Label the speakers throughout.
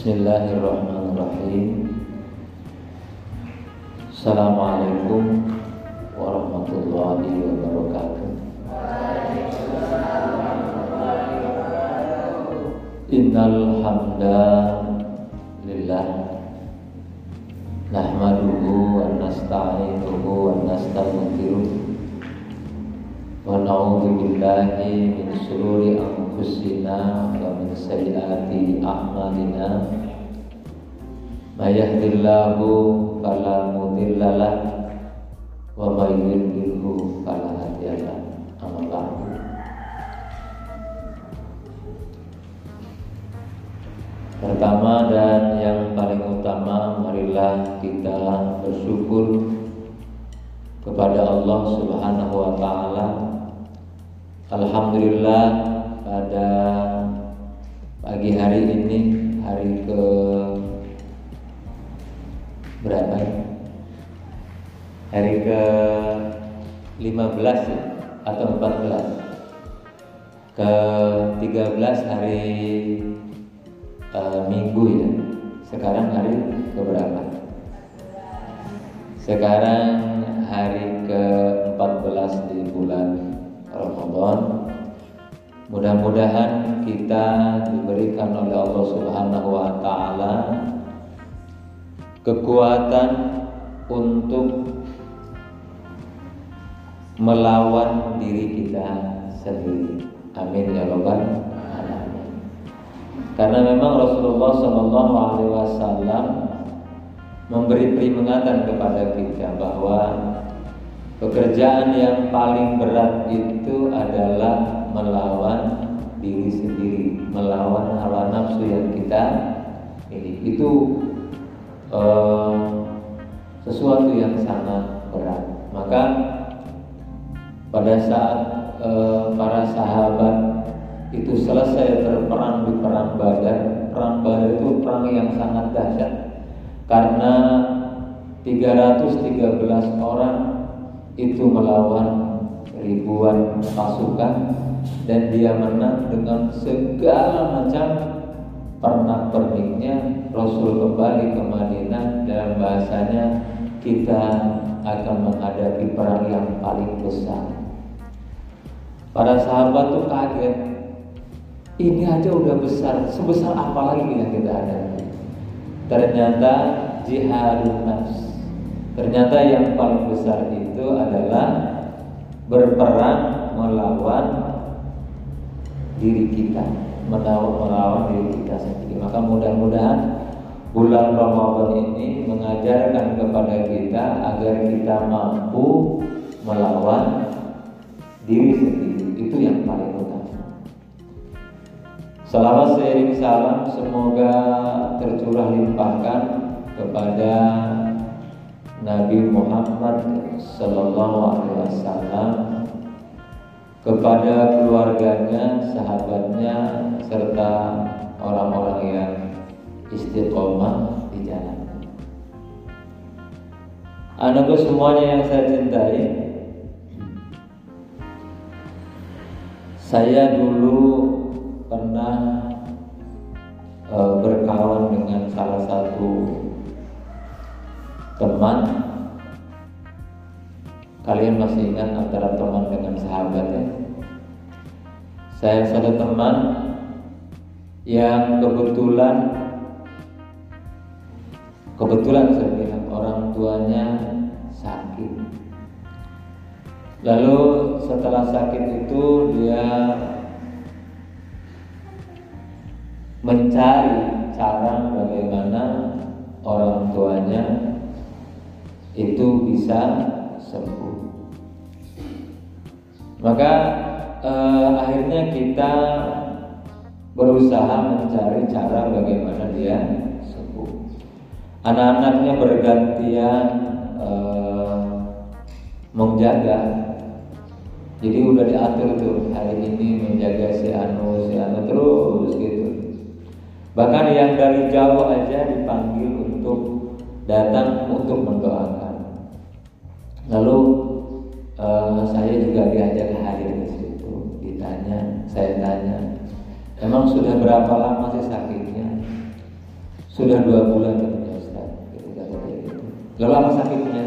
Speaker 1: Bismillahirrahmanirrahim. Assalamualaikum warahmatullahi wabarakatuh. Innal hamdalillah Nahmaduhu wa nasta'inuhu wa nastaghfiruh Wa na'udzu billahi min shururi anfusina wa sayyiati a'malina. May yahdihillahu fala mudilla lahu wa may yudlilhu fala hadiya lahu Amma Pertama dan yang paling utama marilah kita bersyukur kepada Allah Subhanahu wa taala. Alhamdulillah pada pagi hari ini hari ke berapa? Hari ke 15 ya? atau 14 ke 13 hari uh, minggu ya. Sekarang hari ke berapa? Sekarang hari ke-14 di bulan Ramadan. Mudah-mudahan kita diberikan oleh Allah Subhanahu wa taala kekuatan untuk melawan diri kita sendiri. Amin ya rabbal alamin. Karena memang Rasulullah Shallallahu Alaihi Wasallam memberi peringatan kepada kita bahwa pekerjaan yang paling berat itu adalah kita miliki. Itu eh, sesuatu yang sangat berat. Maka pada saat eh, para sahabat itu selesai berperang di perang Badar. Perang Badar itu perang yang sangat dahsyat karena 313 orang itu melawan ribuan pasukan dan dia menang dengan segala macam pernak perniknya Rasul kembali ke Madinah dalam bahasanya kita akan menghadapi perang yang paling besar. Para sahabat tuh kaget. Ini aja udah besar sebesar apa lagi yang kita hadapi? Ternyata jihadun nafs. Ternyata yang paling besar itu adalah berperang melawan diri kita melawan diri kita sendiri. Maka mudah-mudahan bulan Ramadan ini mengajarkan kepada kita agar kita mampu melawan diri sendiri. Itu yang paling utama. Salawat seiring salam semoga tercurah limpahkan kepada Nabi Muhammad Sallallahu Alaihi Wasallam kepada keluarganya, sahabatnya, serta orang-orang yang istiqomah di jalan. Anakku semuanya yang saya cintai, saya dulu pernah e, berkawan dengan salah satu teman. Kalian masih ingat antara teman dengan sahabat ya? Saya satu teman yang kebetulan kebetulan saya bilang orang tuanya sakit. Lalu setelah sakit itu dia mencari cara bagaimana orang tuanya itu bisa sembuh. Maka eh, akhirnya kita berusaha mencari cara bagaimana dia sembuh. Anak-anaknya bergantian eh, menjaga. Jadi udah diatur tuh hari ini menjaga si Anu, si Anu terus gitu. Bahkan yang dari jauh aja dipanggil untuk datang untuk mendoakan. Lalu uh, saya juga diajak hadir ke situ, ditanya, saya tanya, emang sudah berapa lama sih sakitnya? Sudah dua bulan katanya Ustaz. Gitu, kata dia. Lalu apa sakitnya?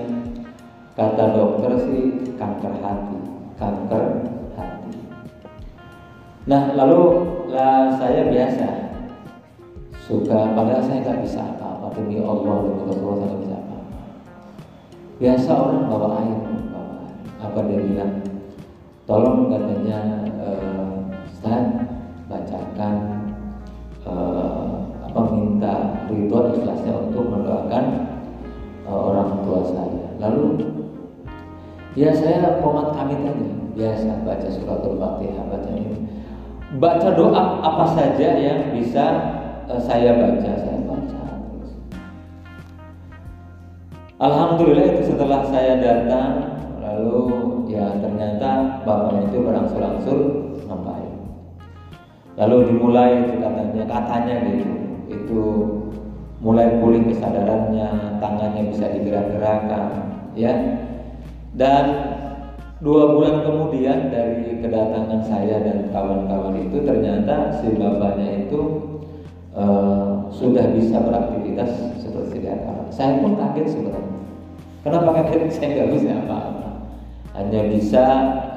Speaker 1: Kata dokter sih kanker hati, kanker hati. Nah lalu lah saya biasa suka padahal saya nggak bisa apa-apa demi Allah demi Rasulullah Biasa orang bawa air, bawa air. apa dia bilang? Tolong katanya uh, bacakan uh, apa minta ritual ikhlasnya untuk mendoakan uh, orang tua saya. Lalu ya saya komat kami tadi biasa baca suratul fatihah baca ini baca doa apa saja yang bisa saya baca saya Alhamdulillah itu setelah saya datang lalu ya ternyata bapaknya itu berangsur-angsur membaik lalu dimulai itu katanya katanya gitu. Itu mulai pulih kesadarannya tangannya bisa digerak-gerakkan ya. Dan dua bulan kemudian dari kedatangan saya dan kawan-kawan itu ternyata si bapaknya itu uh, sudah bisa beraktivitas seperti sedia kala. Saya pun kaget sebenarnya. Kenapa kaget? Saya nggak bisa apa-apa. Hanya bisa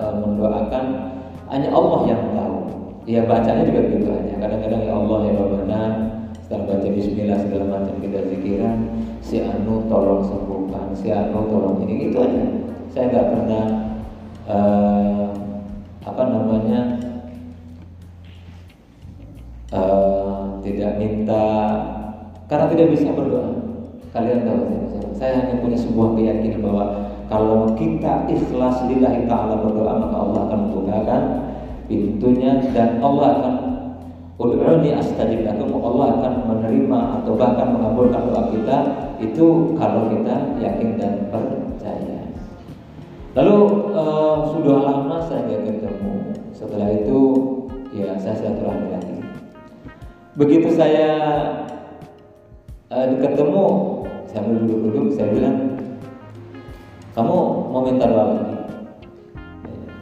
Speaker 1: uh, mendoakan hanya Allah yang tahu. Ya bacanya juga begitu aja. Kadang-kadang ya Allah ya Rabbana setelah baca Bismillah segala macam kita zikiran si Anu tolong sembuhkan si Anu tolong ini itu aja saya nggak pernah uh, minta karena tidak bisa berdoa kalian tahu saya, saya hanya punya sebuah keyakinan bahwa kalau kita ikhlas lillahi ta'ala berdoa maka Allah akan membukakan pintunya dan Allah akan Ud'uni astajib lakum Allah akan menerima atau bahkan mengabulkan doa kita itu kalau kita yakin dan percaya. Lalu uh, sudah lama saya nggak ketemu. Setelah itu ya saya silaturahmi lagi. Begitu saya uh, ketemu, saya duduk-duduk, saya bilang, kamu mau minta doa lagi?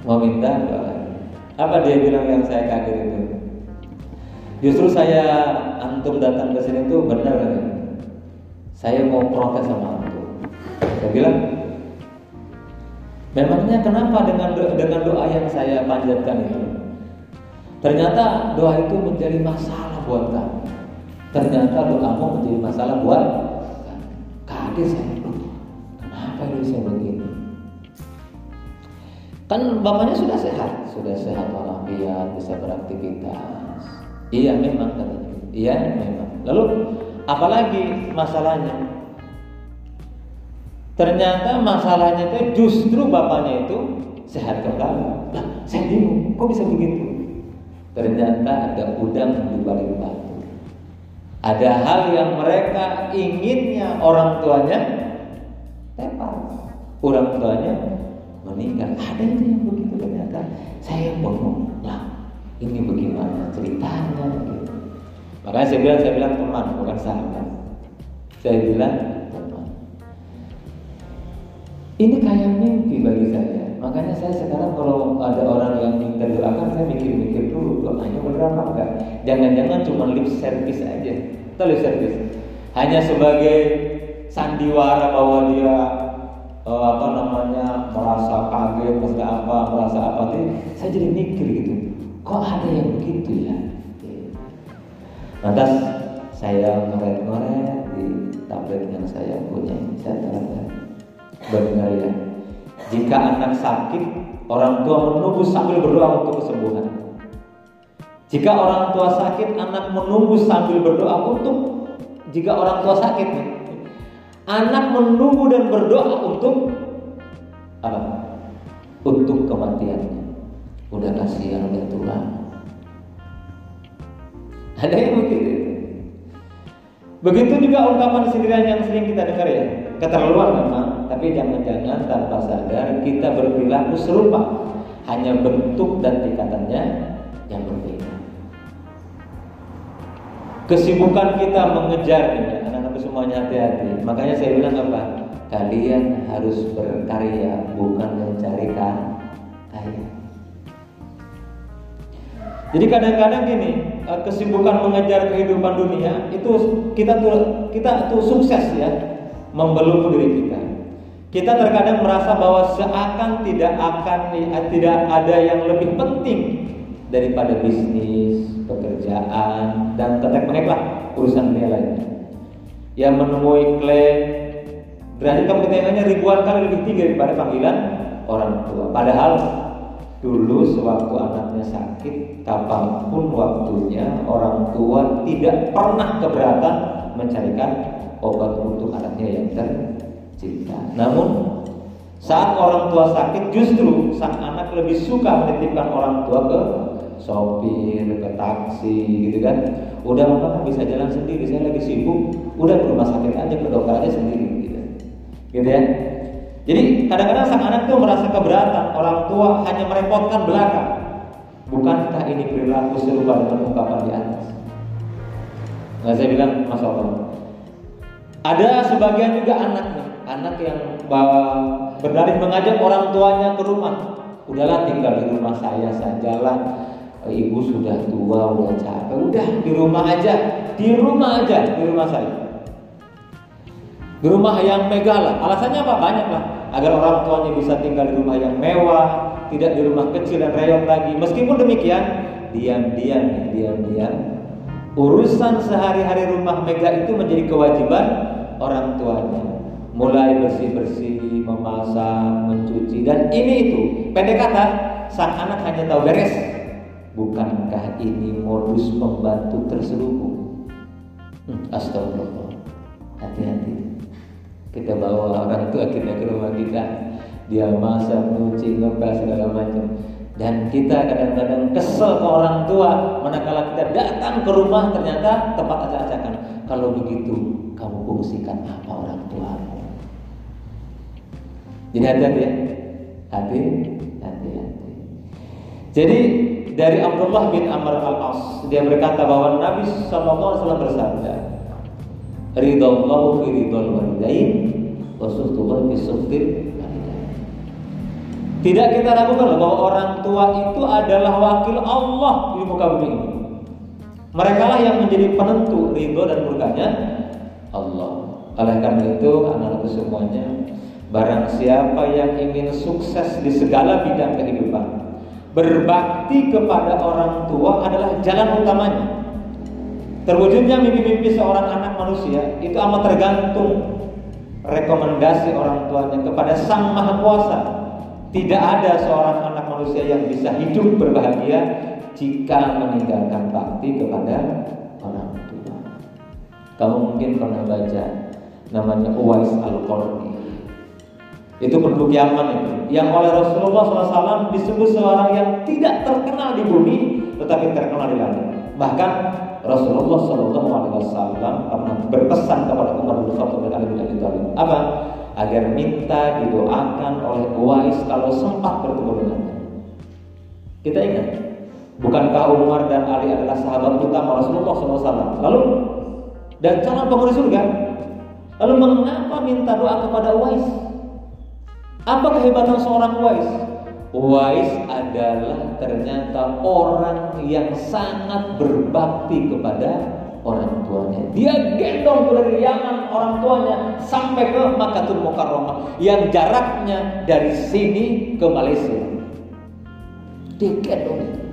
Speaker 1: Mau minta doa lagi? Apa dia bilang yang saya kaget itu? Justru saya antum datang ke sini itu benar? Saya mau protes sama antum. Saya bilang, Memangnya kenapa dengan doa, dengan doa yang saya panjatkan itu? Ternyata doa itu menjadi masalah buat kamu. Ternyata doamu menjadi masalah buat kamu. Kaget saya. Kenapa ini saya begini? Kan bapaknya sudah sehat, sudah sehat walafiat, bisa beraktivitas. Iya memang katanya. Iya memang. Lalu apalagi masalahnya? Ternyata masalahnya itu justru bapaknya itu sehat kembali. Nah, saya bingung, kok bisa begitu? Ternyata ada udang di balik batu. Ada hal yang mereka inginnya orang tuanya tepar. Orang tuanya meninggal. Ada itu yang begitu ternyata. Saya bingung. Nah, ini bagaimana ceritanya gitu. Makanya saya bilang, saya bilang teman, bukan sahabat. Saya bilang ini kayak mimpi bagi saya. Makanya saya sekarang kalau ada orang yang minta doakan, saya mikir-mikir dulu doanya benar apa enggak. Jangan-jangan cuma lip service aja. Atau lip service. Hanya sebagai sandiwara bahwa dia uh, apa namanya merasa kaget, merasa apa, merasa apa. Jadi saya jadi mikir gitu. Kok ada yang begitu ya? Lantas saya ngoret-ngoret di tablet yang saya punya. Saya terangkan benar ya. Jika anak sakit, orang tua menunggu sambil berdoa untuk kesembuhan. Jika orang tua sakit, anak menunggu sambil berdoa untuk jika orang tua sakit Anak menunggu dan berdoa untuk apa? Untuk kematiannya. Udah kasihan udah tua. Ada yang begitu. Begitu juga ungkapan sindiran yang sering kita dengar ya. Keterlaluan memang, tapi jangan-jangan tanpa sadar kita berperilaku serupa, hanya bentuk dan tingkatannya yang berbeda. Kesibukan kita mengejar anak-anak semuanya hati-hati. Makanya saya bilang apa? Kalian harus berkarya, bukan mencari kaya.
Speaker 2: Jadi kadang-kadang gini, eh, kesibukan mengejar kehidupan dunia itu kita tuh kita tuh sukses ya membelenggu diri kita. Kita terkadang merasa bahwa seakan tidak akan eh, tidak ada yang lebih penting daripada bisnis, pekerjaan dan tetek meneklah urusan dunia lainnya. Yang menemui klaim berarti kepentingannya ribuan kali lebih tinggi daripada panggilan orang tua. Padahal Dulu sewaktu anaknya sakit, kapan pun waktunya orang tua tidak pernah keberatan mencarikan obat untuk anaknya yang tercinta. Namun saat orang tua sakit justru sang anak lebih suka menitipkan orang tua ke sopir, ke taksi gitu kan. Udah kan bisa jalan sendiri, saya lagi sibuk, udah ke rumah sakit aja ke dokter aja sendiri gitu. Gitu ya. Jadi kadang-kadang sang anak itu merasa keberatan orang tua hanya merepotkan belakang. Bukankah ini perilaku serupa dengan ungkapan di atas? Nah saya bilang Mas Allah. Ada sebagian juga anaknya, anak yang berdalih mengajak orang tuanya ke rumah. Udahlah tinggal di rumah saya sajalah. Ibu sudah tua, udah capek. Udah di rumah aja, di rumah aja, di rumah saya. Di rumah yang megah lah. Alasannya apa? Banyak lah agar orang tuanya bisa tinggal di rumah yang mewah, tidak di rumah kecil dan reot lagi. Meskipun demikian, diam-diam, diam-diam, urusan sehari-hari rumah megah itu menjadi kewajiban orang tuanya. Mulai bersih-bersih, memasak, mencuci, dan ini itu. Pendek kata, sang anak hanya tahu beres. Bukankah ini modus pembantu terselubung? Hmm, astagfirullah. Hati-hati kita bawa orang tua kita ke rumah kita dia masak nyuci ngepel segala macam dan kita kadang-kadang kesel ke orang tua manakala kita datang ke rumah ternyata tempat acak-acakan kalau begitu kamu fungsikan apa orang tuamu. Jadi hati-hati ya. Hati hati hati. Jadi dari Abdullah bin Amr al-As dia berkata bahwa Nabi SAW bersabda ridallahu fi ridal walidain wa suhtullah fi suhtil tidak kita ragukan bahwa orang tua itu adalah wakil Allah di muka bumi ini. Mereka lah yang menjadi penentu ridho dan murkanya Allah. Oleh karena itu, anak-anakku semuanya, barang siapa yang ingin sukses di segala bidang kehidupan, berbakti kepada orang tua adalah jalan utamanya. Terwujudnya mimpi-mimpi seorang anak manusia itu amat tergantung rekomendasi orang tuanya kepada Sang Maha Kuasa. Tidak ada seorang anak manusia yang bisa hidup berbahagia jika meninggalkan bakti kepada. Kamu mungkin pernah baca namanya Uwais Al-Qarni. Itu penduduk Yaman itu, yang oleh Rasulullah SAW disebut seorang yang tidak terkenal di bumi, tetapi terkenal di langit. Bahkan Rasulullah Wasallam pernah berpesan kepada Umar bin Khattab dan Ali bin Abi Thalib apa agar minta didoakan oleh Uwais kalau sempat bertemu dengannya. Kita ingat, bukankah Umar dan Ali adalah sahabat utama Rasulullah SAW? Lalu dan calon penghuni surga. Lalu mengapa minta doa kepada Uwais? Apa kehebatan seorang Uwais? Uwais adalah ternyata orang yang sangat berbakti kepada orang tuanya. Dia gendong dari Yaman orang tuanya sampai ke Makatul Mukarramah yang jaraknya dari sini ke Malaysia. Dia gendong itu.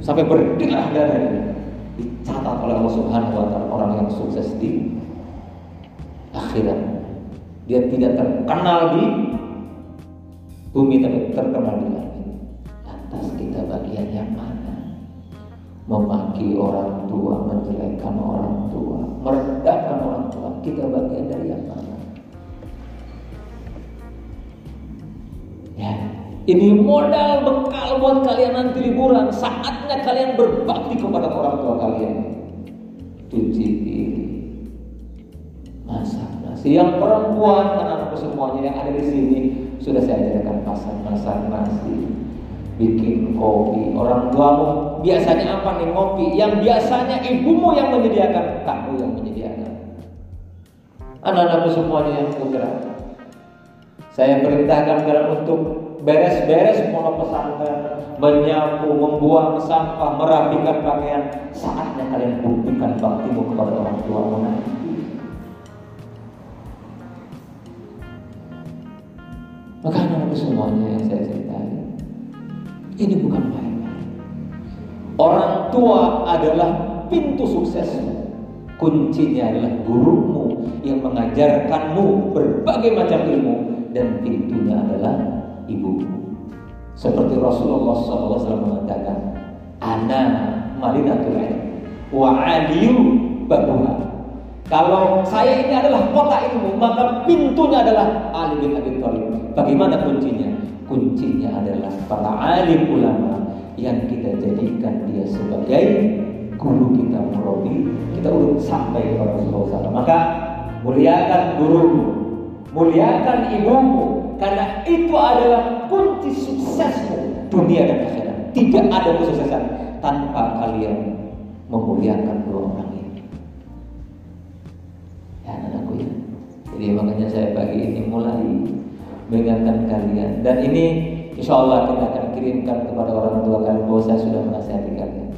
Speaker 2: Sampai berdarah darahnya dicatat oleh Allah Subhanahu wa taala orang yang sukses di akhirat. Dia tidak terkenal di bumi tapi terkenal di langit. Atas kita bagian yang mana? Memaki orang tua, menjelekkan orang tua, merendahkan orang tua. Kita bagian dari yang mana? Ya, ini modal bekal buat kalian nanti liburan. Saatnya kalian berbakti kepada orang tua kalian. Cuci diri, masak Siang perempuan anak-anakku semuanya yang ada di sini sudah saya ajarkan masak masak nasi, bikin kopi. Orang tuamu biasanya apa nih ngopi? Yang biasanya ibumu yang menyediakan, kamu yang menyediakan. Anak-anakku semuanya yang putra, saya perintahkan kalian untuk beres-beres pondok pesantren, menyapu, membuang sampah, merapikan pakaian. Saatnya kalian buktikan baktimu kepada orang tua nanti. Maka anak semuanya yang saya ceritain, ini bukan main-main. Orang tua adalah pintu suksesmu. Kuncinya adalah gurumu yang mengajarkanmu berbagai macam ilmu dan pintunya adalah ibumu. Seperti Rasulullah SAW mengatakan, Ana madinatul ilm wa aliyu babuha. Kalau saya ini adalah kota ilmu, maka pintunya adalah Ali bin Abi Thalib. Bagaimana kuncinya? Kuncinya adalah para alim ulama yang kita jadikan dia sebagai guru kita murabi kita urut sampai kepada Rasulullah SAW. Maka muliakan gurumu, muliakan ibumu, karena itu adalah kunci suksesmu dunia dan akhirat. Tidak ada kesuksesan tanpa kalian memuliakan dua orang ini. Ya anakku ya. Jadi makanya saya pagi ini mulai mengingatkan kalian dan ini insya Allah kita akan kirimkan kepada orang tua kalian bahwa saya sudah menasihati kalian.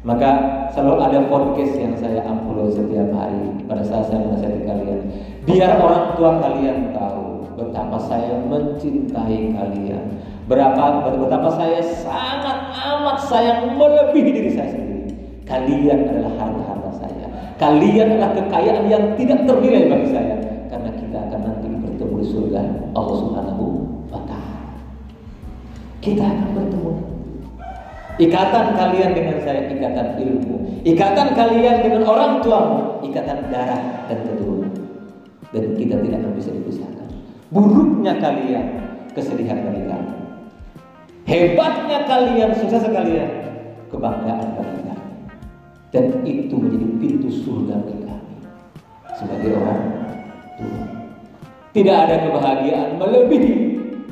Speaker 2: Maka selalu ada podcast yang saya upload setiap hari pada saat saya menasihati kalian. Biar orang tua kalian tahu betapa saya mencintai kalian. Berapa betapa saya sangat amat sayang melebihi diri saya sendiri. Kalian adalah harta-harta saya. Kalian adalah kekayaan yang tidak ternilai bagi saya karena kita akan nanti bertemu di surga Allah Subhanahu wa taala. Kita akan bertemu Ikatan kalian dengan saya ikatan ilmu. Ikatan kalian dengan orang tuamu ikatan darah dan keturunan. Dan kita tidak akan bisa dipisahkan. Buruknya kalian kesedihan bagi kami. Hebatnya kalian, sukses kalian, kebanggaan bagi kami. Dan itu menjadi pintu surga bagi kami sebagai orang tua. Tidak ada kebahagiaan melebihi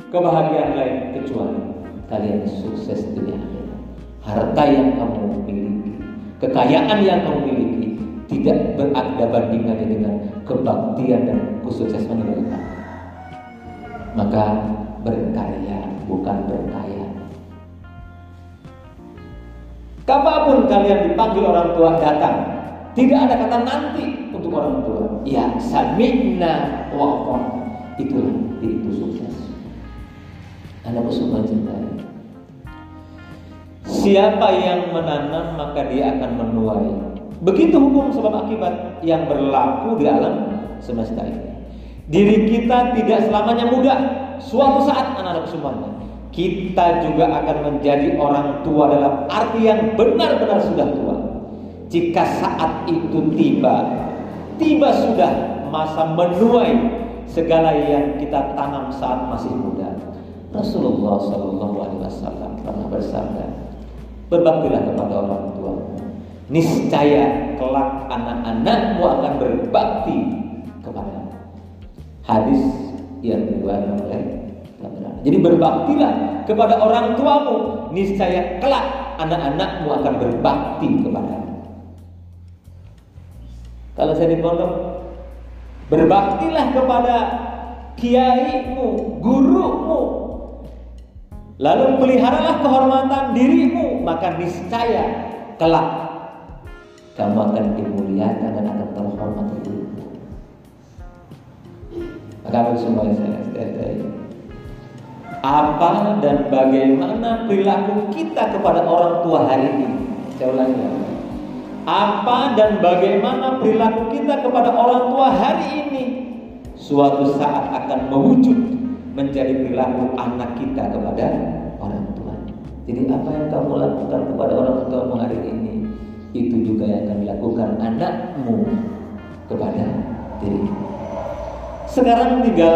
Speaker 2: kebahagiaan lain kecuali kalian sukses dunia akhirat harta yang kamu miliki, kekayaan yang kamu miliki tidak berada bandingannya dengan kebaktian dan kesuksesan dari kamu. Maka berkarya bukan berkaya. Kapan pun kalian dipanggil orang tua datang, tidak ada kata nanti untuk orang tua. Ya, sami'na wa Itulah itu sukses. Anda semua cintai. Siapa yang menanam maka dia akan menuai. Begitu hukum sebab akibat yang berlaku di alam semesta ini. Diri kita tidak selamanya muda. Suatu saat anak-anak semuanya kita juga akan menjadi orang tua dalam arti yang benar-benar sudah tua. Jika saat itu tiba, tiba sudah masa menuai segala yang kita tanam saat masih muda. Rasulullah Shallallahu Alaihi Wasallam pernah bersabda, Berbaktilah kepada orang tua. Niscaya kelak anak-anakmu akan berbakti kepada Hadis yang diriwayatkan oleh Jadi berbaktilah kepada orang tuamu, niscaya kelak anak-anakmu akan berbakti kepada Kalau saya di pondok, berbaktilah kepada kiaimu, gurumu, Lalu peliharalah kehormatan dirimu, maka niscaya kelak kamu akan dimuliakan dan akan terhormat itu. Maka semua saya apa dan bagaimana perilaku kita kepada orang tua hari ini? Saya ulangi. Apa dan bagaimana perilaku kita kepada orang tua hari ini? Suatu saat akan mewujud menjadi perilaku anak kita kepada orang tua. Jadi apa yang kamu lakukan kepada orang tua hari ini itu juga yang akan dilakukan anakmu kepada diri. Sekarang tinggal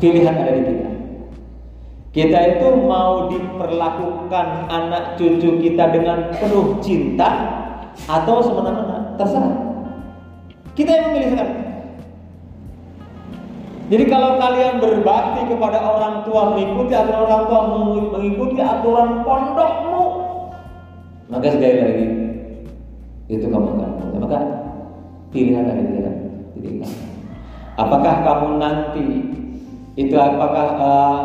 Speaker 2: pilihan ada di kita. Kita itu mau diperlakukan anak cucu kita dengan penuh cinta atau semena-mena terserah. Kita yang memilih sekarang. Jadi kalau kalian berbakti kepada orang tua, mengikuti aturan orang tua, mengikuti aturan pondokmu, maka sekali lagi itu kamu akan maka pilihan dalam diri kamu. Apakah kamu nanti Itu apakah uh,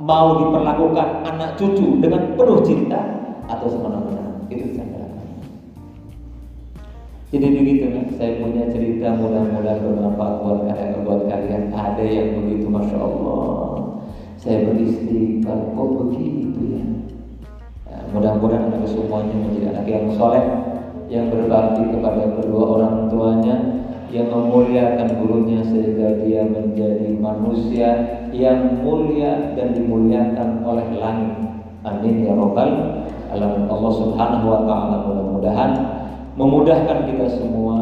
Speaker 2: mau diperlakukan anak cucu dengan penuh cinta atau semena-mena? Itu saya Jadi begitu saya punya cerita mudah-mudahan bermanfaat buat Saya beristighfar, kok begitu ya? ya mudah-mudahan anak semuanya menjadi anak yang soleh, yang berbakti kepada kedua orang tuanya, yang memuliakan gurunya sehingga dia menjadi manusia yang mulia dan dimuliakan oleh langit. Amin ya robbal alamin. Allah Subhanahu wa taala mudah-mudahan memudahkan kita semua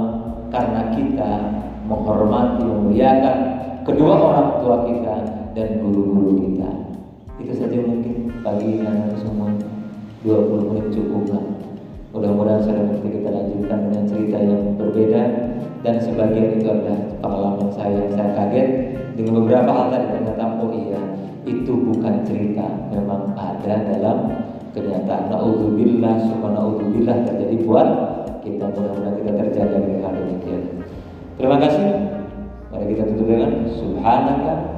Speaker 2: karena kita menghormati memuliakan kedua orang tua kita dan guru-guru kita. Itu saja mungkin bagi anak semua 20 menit cukup lah. Mudah-mudahan saya nanti kita lanjutkan dengan cerita yang berbeda. Dan sebagian itu adalah pengalaman saya yang saya kaget dengan beberapa hal tadi ternyata oh iya. Itu bukan cerita memang ada dalam kenyataan. Naudzubillah semua naudzubillah terjadi buat kita. Mudah-mudahan kita terjaga dari hal demikian. Terima kasih. Mari kita tutup dengan subhanaka